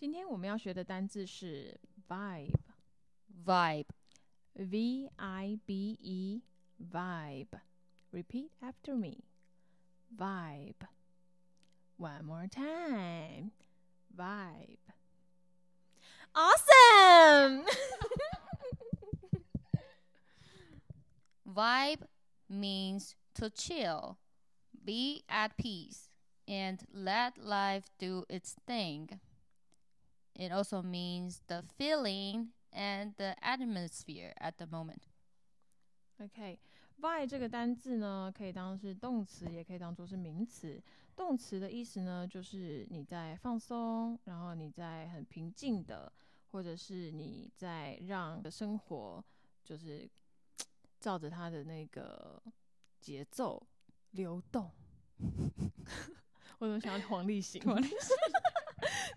今天我们要学的单字是 vibe，v Vibe. i b e vibe。Repeat after me. Vibe. One more time. Vibe. Awesome! Vibe means to chill, be at peace, and let life do its thing. It also means the feeling and the atmosphere at the moment. OK, vibe 这个单字呢，可以当是动词，也可以当做是名词。动词的意思呢，就是你在放松，然后你在很平静的，或者是你在让生活就是 照着它的那个节奏流动。我怎么想到黄立行？黄立行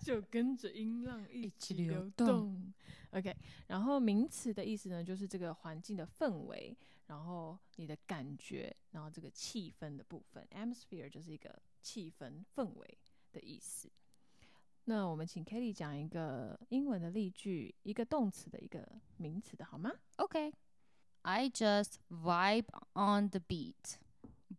就跟着音浪一起流流动动。OK，然后名词的意思呢，就是这个环境的氛围，然后你的感觉，然后这个气氛的部分。Atmosphere 就是一个气氛、氛围的意思。那我们请 Kelly 讲一个英文的例句，一个动词的一个名词的好吗？Okay. I just vibe on the beat.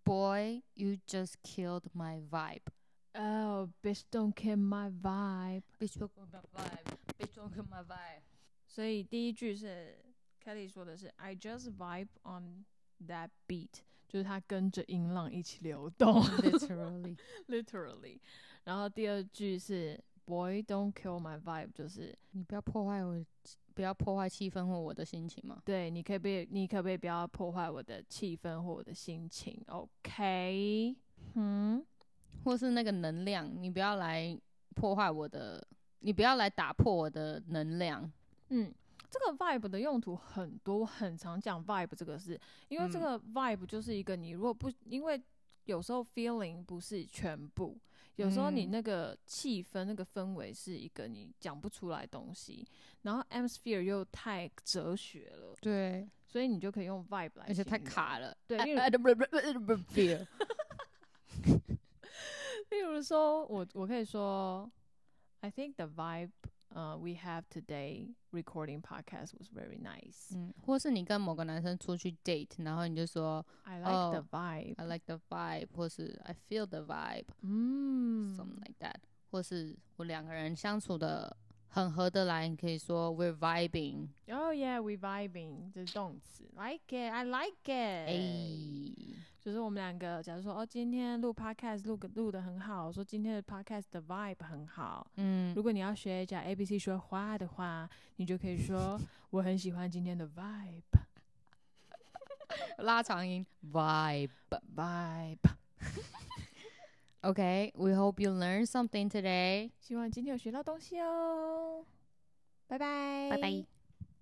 Boy, you just killed my vibe. Oh, bitch, don't kill my vibe。 Bitch, don't kill my vibe. Bitch, don't kill my vibe. 所以第一句是 Kelly 说的是 I just vibe on that beat，就是他跟着音浪一起流动 Literally. ，literally。然后第二句是 Boy, don't kill my vibe，就是你不要破坏我，不要破坏气氛或我的心情嘛。对你可不可以，你可不可以不要破坏我的气氛或我的心情？OK，嗯， 或是那个能量，你不要来破坏我的，你不要来打破我的能量。嗯，这个 vibe 的用途很多，我很常讲 vibe 这个事，因为这嗯个 vibe 就是一个你如果不，因为有时候 feeling 不是全部，有时候你嗯那个气氛、那个氛围是一个你讲不出来的东西，然后 atmosphere 又太哲学了，对，所以你就可以用 vibe 来，而且太。卡了。对，哎例如哎不不不不不 feel。例如说，我我可以说，I think the vibe 呃、we have today recording podcast was very nice. 嗯，或是你跟某个男生出去 date，然后你就说 I like the 哦 vibe. I like the vibe，或是 I feel the vibe。嗯 something like that，或是我两个人相处的 很合得来，你可以说 we're vibing，Oh yeah, we're vibing 这是动词，like it, I like it。哎、就是我们两个，假如说哦，今天录 podcast 录个录的很好，说今天的 podcast 的 vibe 很好。嗯如果你要学讲 A B C 说话的话，你就可以说我很喜欢今天的 vibe 拉长音 vibe。vibe。Okay, we hope you learned something today. 希望今天有学到东西哦，拜拜，拜拜。